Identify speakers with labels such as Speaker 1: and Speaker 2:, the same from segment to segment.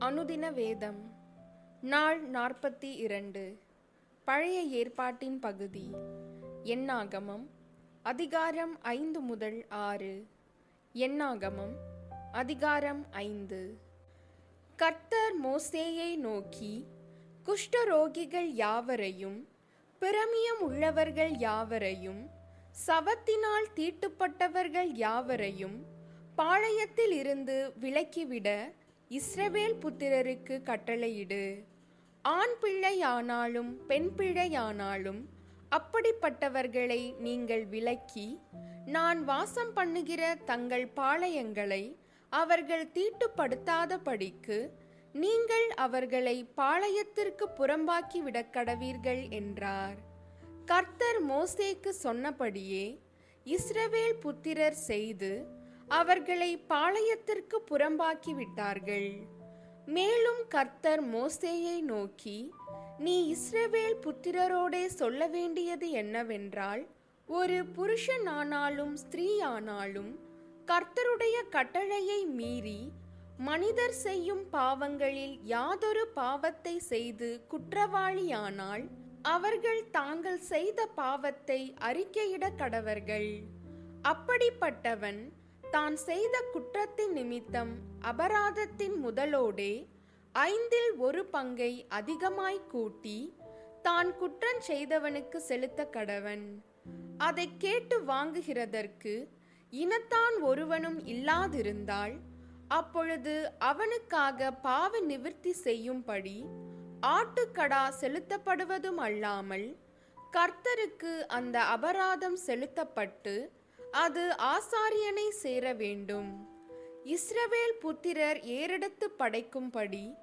Speaker 1: அனுதின வேதம் நாள் நாற்பத்தி இரண்டு பழைய ஏற்பாட்டின் பகுதி எண்ணாகமம் அதிகாரம் ஐந்து முதல் ஆறு. எண்ணாகமம் அதிகாரம் ஐந்து. கர்த்தர் மோசேயை நோக்கி குஷ்டரோகிகள் யாவரையும் பிரமியம் உள்ளவர்கள் யாவரையும் சவத்தினால் தீட்டுப்பட்டவர்கள் யாவரையும் பாளையத்தில் இருந்து விலக்கிவிட இஸ்ரவேல் புத்திரருக்கு கட்டளையிடு. ஆண் பிள்ளையானாலும் பெண் பிள்ளையானாலும் அப்படிப்பட்டவர்களை நீங்கள் விலக்கி நான் வாசம் பண்ணுகிற தங்கள் பாளையங்களை அவர்கள் தீட்டுப்படுத்தாதபடிக்கு நீங்கள் அவர்களை பாளையத்திற்கு புறம்பாக்கி விடக் கடவீர்கள் என்றார். கர்த்தர் மோசேக்கு சொன்னபடியே இஸ்ரவேல் புத்திரர் செய்து அவர்களை பாளையத்திற்கு புறம்பாக்கி விட்டார்கள் மேலும் கர்த்தர் மோசேயை நோக்கி நீ இஸ்ரவேல் புத்திரரோடே சொல்ல வேண்டியது என்னவென்றால் ஒரு புருஷனானாலும் ஸ்திரீயானாலும் கர்த்தருடைய கட்டளையை மீறி மனிதர் செய்யும் பாவங்களில் யாதொரு பாவத்தை செய்து குற்றவாளியானால் அவர்கள் தாங்கள் செய்த பாவத்தை அறிக்கையிட கடவர்கள். அப்படிப்பட்டவன் தான் செய்த குற்றத்தின் நிமித்தம் அபராதத்தின் முதலோடே ஐந்தில் ஒரு பங்கை அதிகமாய் கூட்டி தான் குற்றம் செய்தவனுக்கு செலுத்த கடவன். அதை கேட்டு வாங்குகிறதற்கு இனத்தான் ஒருவனும் இல்லாதிருந்தால் அப்பொழுது அவனுக்காக பாவ நிவிற்த்தி செய்யும்படி ஆட்டுக்கடா செலுத்தப்படுவதும் அல்லாமல் கர்த்தருக்கு அந்த அபராதம் செலுத்தப்பட்டு அது ஆசாரியனை சேர வேண்டும். இஸ்ரவேல் புத்திரர் ஏறெடுத்து படைக்கும்படி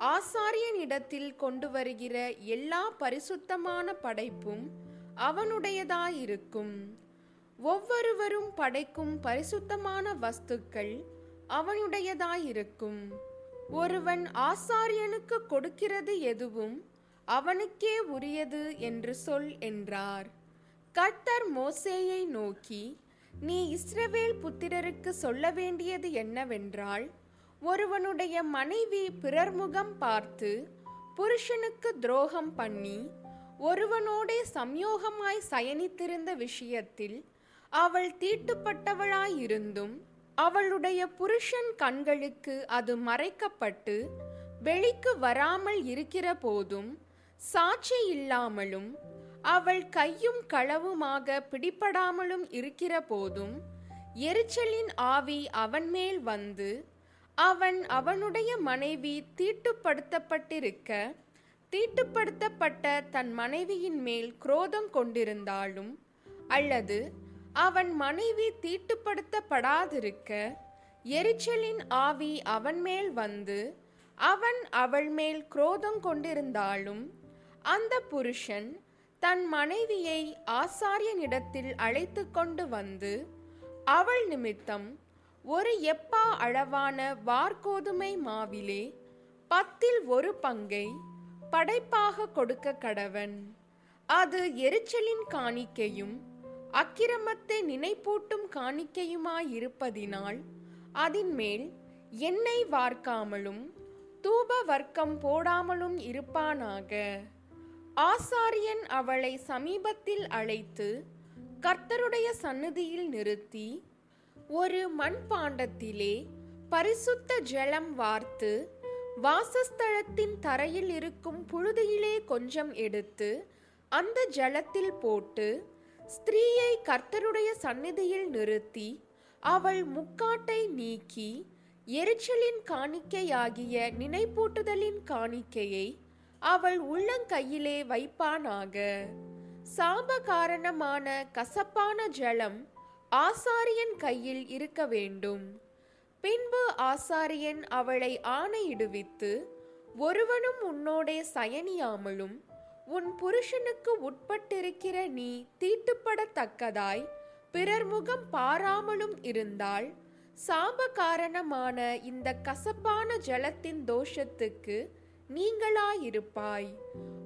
Speaker 1: ஆசாரியனிடத்தில் கொண்டு வருகிற எல்லா பரிசுத்தமான படைப்பும் அவனுடையதாயிருக்கும். ஒவ்வொருவரும் படைக்கும் பரிசுத்தமான வஸ்துக்கள் அவனுடையதாயிருக்கும். ஒருவன் ஆசாரியனுக்கு கொடுக்கிறது எதுவும் அவனுக்கே உரியது என்று சொல் என்றார். கர்த்தர் மோசேயை நோக்கி நீ இஸ்ரவேல் புத்திரருக்கு சொல்ல வேண்டியது என்னவென்றால் ஒருவனுடைய மனைவி பிறர் முகம் பார்த்து புருஷனுக்கு துரோகம் பண்ணி ஒருவனோடே சம்யோகமாய் சயனித்திருந்த விஷயத்தில் அவள் தீட்டுப்பட்டவளாயிருந்தும் அவளுடைய புருஷன் கண்களுக்கு அது மறைக்கப்பட்டு வெளிக்கு வராமல் இருக்கிற போதும் சாட்சி இல்லாமலும் அவள் கையும் களவுமாக பிடிபடாமலும் இருக்கிற போதும் எரிச்சலின் ஆவி அவன் மேல் வந்து அவன் அவனுடைய மனைவி தீட்டுப்படுத்தப்பட்டிருக்க தீட்டுப்படுத்தப்பட்ட தன் மனைவியின் மேல் குரோதம் கொண்டிருந்தாலும் அல்லது அவன் மனைவி தீட்டுப்படுத்தப்படாதிருக்க எரிச்சலின் ஆவி அவன் மேல் வந்து அவன் அவள் மேல் குரோதம் கொண்டிருந்தாலும் அந்த புருஷன் தன் மனைவியை ஆசாரியனிடத்தில் அழைத்து கொண்டு வந்து அவள் நிமித்தம் ஒரு எப்பா அளவான வார்கோதுமை மாவிலே பத்தில் ஒரு பங்கை படைப்பாக கொடுக்க கடவன். அது எரிச்சலின் காணிக்கையும் அக்கிரமத்தை நினைப்பூட்டும் காணிக்கையுமாயிருப்பதினால் அதன் மேல் எண்ணெய் வார்க்காமலும் தூப வர்க்கம் போடாமலும் இருப்பானாக? ஆசாரியன் அவளை சமீபத்தில் அழைத்து கர்த்தருடைய சந்நிதியில் நிறுத்தி ஒரு மண்பாண்டத்திலே பரிசுத்த ஜலம் வார்த்து வாசஸ்தலத்தின் தரையில் இருக்கும் புழுதியிலே கொஞ்சம் எடுத்து அந்த ஜலத்தில் போட்டு ஸ்திரீயை கர்த்தருடைய சந்நிதியில் நிறுத்தி அவள் முக்காட்டை நீக்கி எரிச்சலின் காணிக்கையாகிய நினைப்பூட்டுதலின் காணிக்கையை அவள் உள்ளங்கையிலே வைப்பானாக. சாப காரணமான கசப்பான ஜலம் ஆசாரியன் கையில் இருக்க வேண்டும். பின்பு ஆசாரியன் அவளை ஆணையிடுவித்து ஒருவனும் உன்னோடே சயனியாமலும் உன் புருஷனுக்கு உட்பட்டிருக்கிற நீ தீட்டுப்படத்தக்கதாய் பிறர் முகம் பாராமலும் இருந்தால் சாப காரணமான இந்த கசப்பான ஜலத்தின் தோஷத்துக்கு நீங்களாயிருப்பாய்.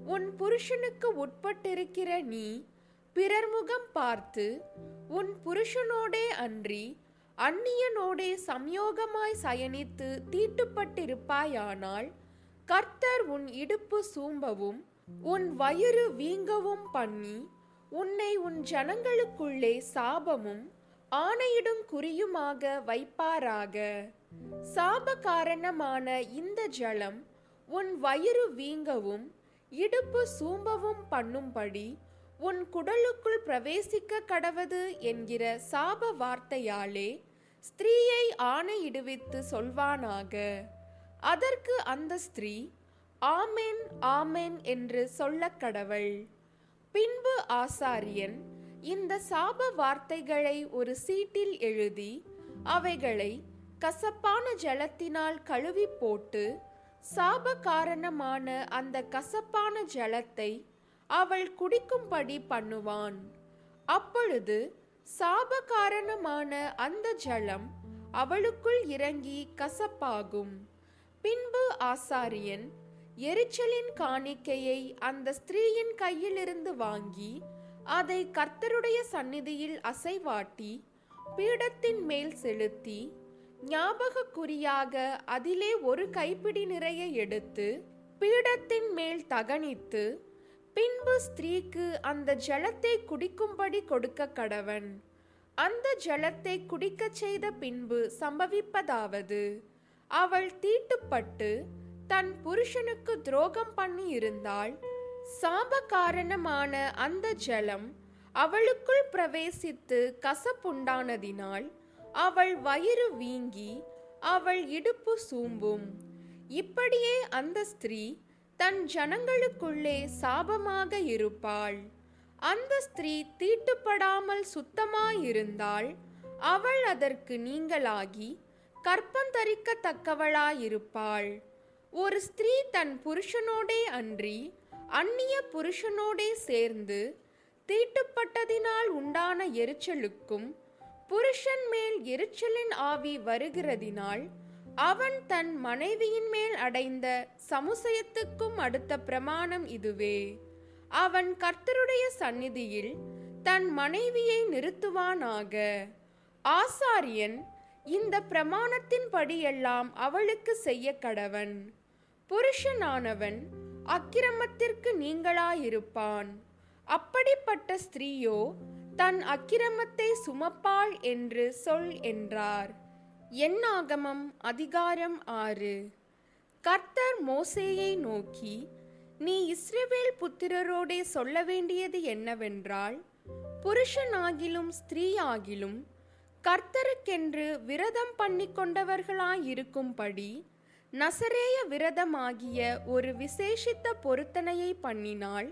Speaker 1: உன் புருஷனுக்கு உட்பட்டிருக்கிற நீ பிறர் முகம் பார்த்து உன் புருஷனோடே அன்றி அந்நியனோடே சம்யோகமாய் சயனித்து தீட்டுப்பட்டிருப்பாயானால் கர்த்தர் உன் இடுப்பு சூம்பவும் உன் வயிறு வீங்கவும் பண்ணி உன்னை உன் ஜனங்களுக்குள்ளே சாபமும் ஆணையிடும் குறியுமாக வைப்பாராக. சாப காரணமான இந்த ஜலம் உன் வயிறு வீங்கவும் இடுப்பு சூம்பவும் பண்ணும்படி உன் குடலுக்குள் பிரவேசிக்க கடவது என்கிற சாப வார்த்தையாலே ஸ்திரீயை ஆணையிடுவித்து சொல்வானாக. அதற்கு அந்த ஸ்திரீ ஆமென் ஆமென் என்று சொல்லக் கடவள். பின்பு ஆசாரியன் இந்த சாப வார்த்தைகளை ஒரு சீட்டில் எழுதி அவைகளை கசப்பான ஜலத்தினால் கழுவி போட்டு சாப காரணமான அந்த கசப்பான ஜலத்தை அவள் குடிக்கும்படி பண்ணுவான். அப்பொழுது சாப காரணமான அந்த ஜலம் அவளுக்குள் இறங்கி கசப்பாகும். பின்பு ஆசாரியன் எரிச்சலின் காணிக்கையை அந்த ஸ்திரீயின் கையிலிருந்து வாங்கி அதை கர்த்தருடைய சந்நிதியில் அசைவாட்டி பீடத்தின் மேல் செலுத்தி ஞாபகக்குறியாக அதிலே ஒரு கைப்பிடி நிறைய எடுத்து பீடத்தின் மேல் தகனித்து பின்பு ஸ்திரீக்கு அந்த ஜலத்தை குடிக்கும்படி கொடுக்க கடவன். அந்த ஜலத்தை குடிக்கச் செய்த பின்பு சம்பவிப்பதாவது அவள் தீட்டுப்பட்டு தன் புருஷனுக்கு துரோகம் பண்ணி இருந்தால் சாப காரணமான அந்த ஜலம் அவளுக்குள் பிரவேசித்து கசப்புண்டானதினால் அவள் வயிறு வீங்கி அவள் இடுப்பு சூம்பும். இப்படியே அந்த ஸ்திரீ தன் ஜனங்களுக்குள்ளே சாபமாக இருப்பாள். அந்த ஸ்திரீ தீட்டுப்படாமல் சுத்தமாயிருந்தால் அவள் அதற்கு நீங்களாகி கற்பந்தரிக்கத்தக்கவளாயிருப்பாள் ஒரு ஸ்திரீ தன் புருஷனோடே அன்றி அந்நிய புருஷனோடே சேர்ந்து தீட்டுப்பட்டதினால் உண்டான எரிச்சலுக்கும் புருஷன் மேல் எரிச்சலின் ஆவி வருகிறதினால் அவன் தன் மனைவியின் மேல் அடைந்த சமுசயத்துக்கும் அடுத்த பிரமாணம் இதுவே. அவன் கர்த்தருடைய சந்நிதியில் தன் மனைவியை நிறுத்துவானாக. ஆசாரியன் இந்த பிரமாணத்தின்படியெல்லாம் அவளுக்கு செய்ய கடவன். புருஷனானவன் அக்கிரமத்திற்கு நீங்களாயிருப்பான். அப்படிப்பட்ட ஸ்திரீயோ தன் அக்கிரமத்தை சுமப்பாள் என்று சொல் என்றார். என் ஆகமம் அதிகாரம் ஆறு. கர்த்தர் மோசேயை நோக்கி நீ இஸ்ரவேல் புத்திரரோடே சொல்ல வேண்டியது என்னவென்றால் புருஷனாகிலும் ஸ்திரீயாகிலும் கர்த்தருக்கென்று விரதம் பண்ணி கொண்டவர்களாயிருக்கும்படி நசரேய விரதமாகிய ஒரு விசேஷித்த பொருத்தனையை பண்ணினால்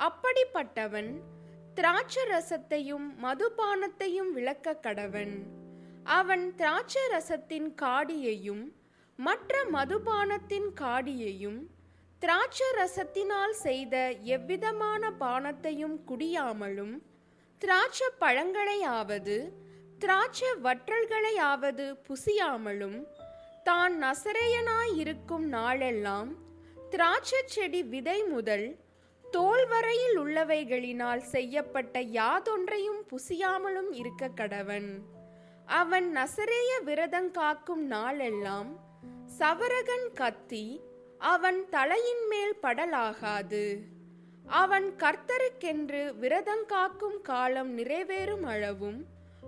Speaker 1: அப்படிப்பட்டவன் திராட்சரசத்தையும் மதுபானத்தையும் விளக்க கடவன். அவன் திராட்சரசத்தின் காடியையும் மற்ற மதுபானத்தின் காடியையும் திராட்சரசத்தினால் செய்த எவ்விதமான பானத்தையும் குடியாமலும் திராட்சை பழங்களையாவது திராட்சை வற்றல்களையாவது புசியாமலும் தான் நசரையனாயிருக்கும் நாளெல்லாம் திராட்சைச் செடி விதை முதல் தோல்வரையில் உள்ளவைகளினால் செய்யப்பட்ட யாதொன்றையும் புசியாமலும் இருக்க கடவன். அவன் நசரேய விரதம் காக்கும் நாளெல்லாம் சவரகன் கத்தி அவன் தலையின் மேல் படலாகாது. அவன் கர்த்தருக்கென்று விரதம் காக்கும் காலம் நிறைவேறும் அளவும்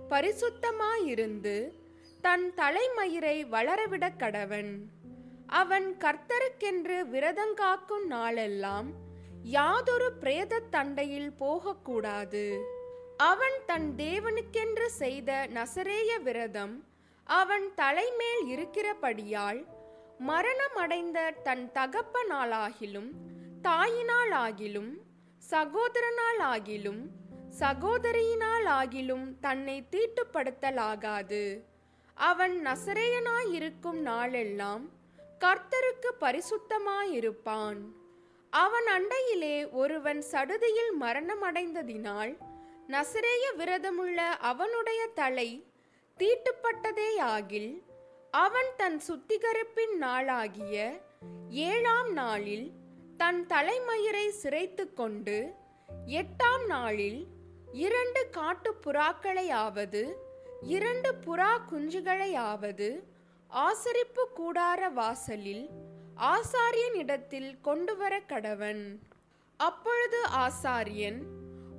Speaker 1: பரிசுத்தமாயிருந்து தன் தலைமயிரை வளரவிடக் கடவன். அவன் கர்த்தருக்கென்று விரதம் காக்கும் நாளெல்லாம் யாதொரு பிரேத தண்டையில் போகக்கூடாது. அவன் தன் தேவனுக்கென்று செய்த நசரேய விரதம் அவன் தலைமேல் இருக்கிறபடியால் மரணமடைந்த தன் தகப்பனாலாகிலும் தாயினாலாகிலும் சகோதரனாலாகிலும் சகோதரியினாலாகிலும் தன்னை தீட்டுப்படுத்தலாகாது. அவன் நசரேயனாயிருக்கும் நாளெல்லாம் கர்த்தருக்கு பரிசுத்தமாயிருப்பான். அவன் அண்டையிலே ஒருவன் சடுதியில் மரணமடைந்ததினால் நசரேய விரதமுள்ள அவனுடைய தலை தீட்டுப்பட்டதேயாகில் அவன் தன் சுத்திகரிப்பின் நாளாகிய ஏழாம் நாளில் தன் தலைமயிரை சிரைத்து கொண்டு எட்டாம் நாளில் இரண்டு காட்டு புறாக்களையாவது இரண்டு புறா குஞ்சுகளையாவது ஆசரிப்பு கூடார வாசலில் ஆசாரியன் இடத்தில் கொண்டு வர கடவன். அப்பொழுது ஆசாரியன்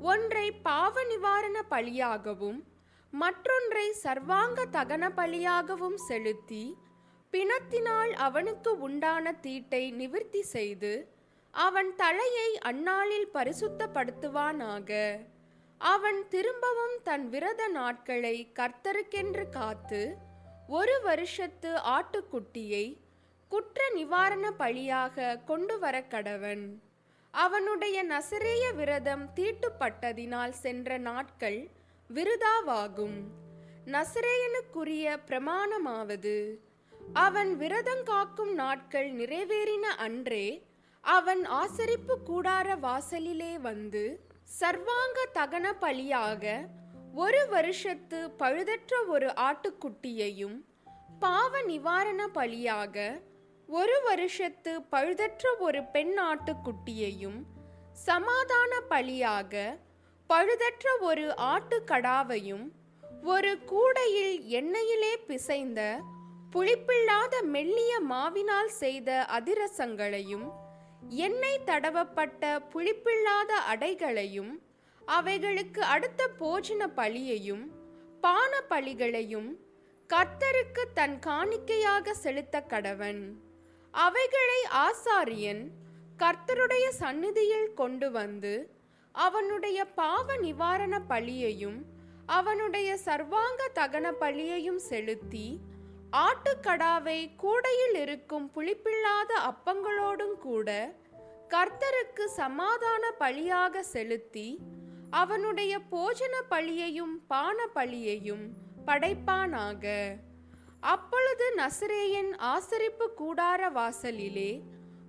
Speaker 1: ஒன்றை பாவ நிவாரண பலியாகவும் மற்றொன்றை சர்வாங்க தகன பலியாகவும் செலுத்தி பிணத்தினால் அவனுக்கு உண்டான தீட்டை நிவிற்த்தி செய்து அவன் தலையை அந்நாளில் பரிசுத்தப்படுத்துவானாக. அவன் திரும்பவும் தன் விரத நாட்களை கர்த்தருக்கென்று காத்து ஒரு வருஷத்து ஆட்டுக்குட்டியை குற்ற நிவாரண பழியாக கொண்டு வர கடவன் அவனுடைய நசரேய விரதம் தீட்டுப்பட்டதினால் சென்ற நாட்கள் விருதாவாகும். நசரேயனுக்குரிய பிரமாணமாவது. அவன் விரதம் காக்கும் நாட்கள் நிறைவேறின அன்றே அவன் ஆசரிப்பு கூடார வாசலிலே வந்து சர்வாங்க தகன பலியாக ஒரு வருஷத்து பழுதற்ற ஒரு ஆட்டுக்குட்டியையும் பாவ நிவாரண பலியாக ஒரு வருஷத்து பழுதற்ற ஒரு பெண் ஆட்டுக்குட்டியையும் சமாதான பலியாக பழுதற்ற ஒரு ஆட்டுக்கடாவையும் ஒரு கூடையில் எண்ணெயிலே பிசைந்த புளிப்பில்லாத மெல்லிய மாவினால் செய்த அதிரசங்களையும் எண்ணெய் தடவப்பட்ட புளிப்பில்லாத அடைகளையும் அவைகளுக்கு அடுத்த போஜன பலியையும் பான பலிகளையும் கர்த்தருக்கு தன் காணிக்கையாக செலுத்த கடவன். அவைகளை ஆசாரியன் கர்த்தருடைய சந்நிதியில் கொண்டு வந்து அவனுடைய பாவ நிவாரண பழியையும் அவனுடைய சர்வாங்க தகன பழியையும் செலுத்தி ஆட்டுக்கடாவை கூடையில் இருக்கும் புளிப்பில்லாத அப்பங்களோடும் கூட கர்த்தருக்கு சமாதான பழியாக செலுத்தி அவனுடைய போஜன பழியையும் பான பழியையும் படைப்பானாக. அப்பொழுது நசரேயன் ஆசரிப்பு கூடார வாசலிலே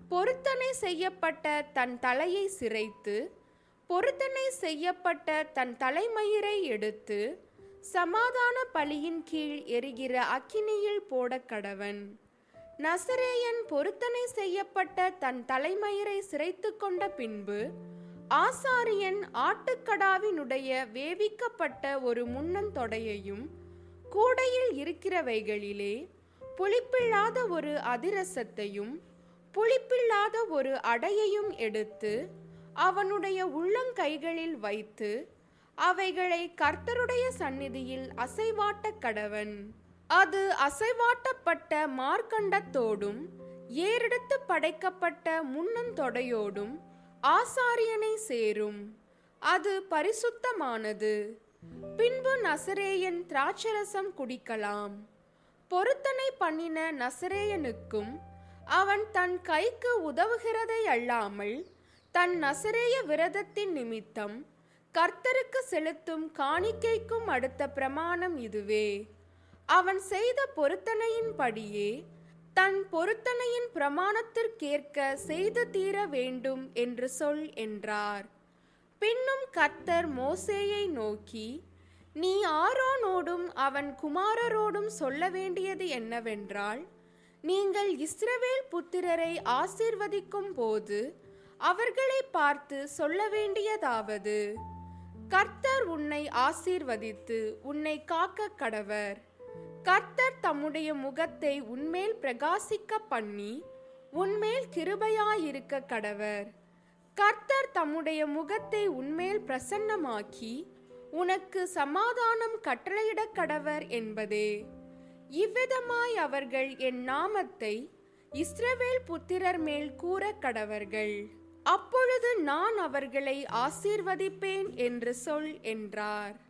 Speaker 1: பொருத்தனை செய்யப்பட்ட தன் தலையை சிரைத்து பொருத்தனை செய்யப்பட்ட தன் தலைமயிரை எடுத்து சமாதான பலியின் கீழ் எரிகிற அக்கினியில் போட கடவன். நசரேயன் பொருத்தனை செய்யப்பட்ட தன் தலைமயிரை சிரைத்து கொண்ட பின்பு ஆசாரியன் ஆட்டுக்கடாவினுடைய வேவிக்கப்பட்ட ஒரு முன்னந்தொடையையும் கூடையில் இருக்கிறவைகளிலே புளிப்பில்லாத ஒரு அதிரசத்தையும் புளிப்பில்லாத ஒரு அடையையும் எடுத்து அவனுடைய உள்ளங்கைகளில் வைத்து அவைகளை கர்த்தருடைய சந்நிதியில் அசைவாட்ட கடவன். அது அசைவாட்டப்பட்ட மார்க்கண்டத்தோடும் ஏறெடுத்து படைக்கப்பட்ட முன்னந்தொடையோடும் ஆசாரியனை சேரும். அது பரிசுத்தமானது. பின்பு நசரேயன் திராட்சரசம் குடிக்கலாம். பொருத்தனை பண்ணின நசரேயனுக்கும் அவன் தன் கைக்கு உதவுகிறதை அல்லாமல் தன் நசரேய விரதத்தின் நிமித்தம் கர்த்தருக்கு செலுத்தும் காணிக்கைக்கும் அடுத்த பிரமாணம் இதுவே. அவன் செய்த பொருத்தனையின்படியே தன் பொருத்தனையின் பிரமாணத்திற்கேற்க செய்து தீர வேண்டும் என்று சொல் என்றார். பின்னும் கர்த்தர் மோசேயை நோக்கி நீ ஆரோனோடும் அவன் குமாரரோடும் சொல்ல வேண்டியது என்னவென்றால் நீங்கள் இஸ்ரவேல் புத்திரரை ஆசீர்வதிக்கும் போது அவர்களை பார்த்து சொல்ல வேண்டியதாவது கர்த்தர் உன்னை ஆசீர்வதித்து உன்னை காக்க கடவர். கர்த்தர் தம்முடைய முகத்தை உன்மேல் பிரகாசிக்க பண்ணி உன்மேல் கிருபையாயிருக்க கடவர். கர்த்தர் தம்முடைய முகத்தை உன்மேல் பிரசன்னமாக்கி உனக்கு சமாதானம் கட்டளையிடக் கடவர் என்பதே. இவ்விதமாய் அவர்கள் என் நாமத்தை இஸ்ரவேல் புத்திரர் மேல் கூற கடவர்கள். அப்பொழுது நான் அவர்களை ஆசீர்வதிப்பேன் என்று சொல் என்றார்.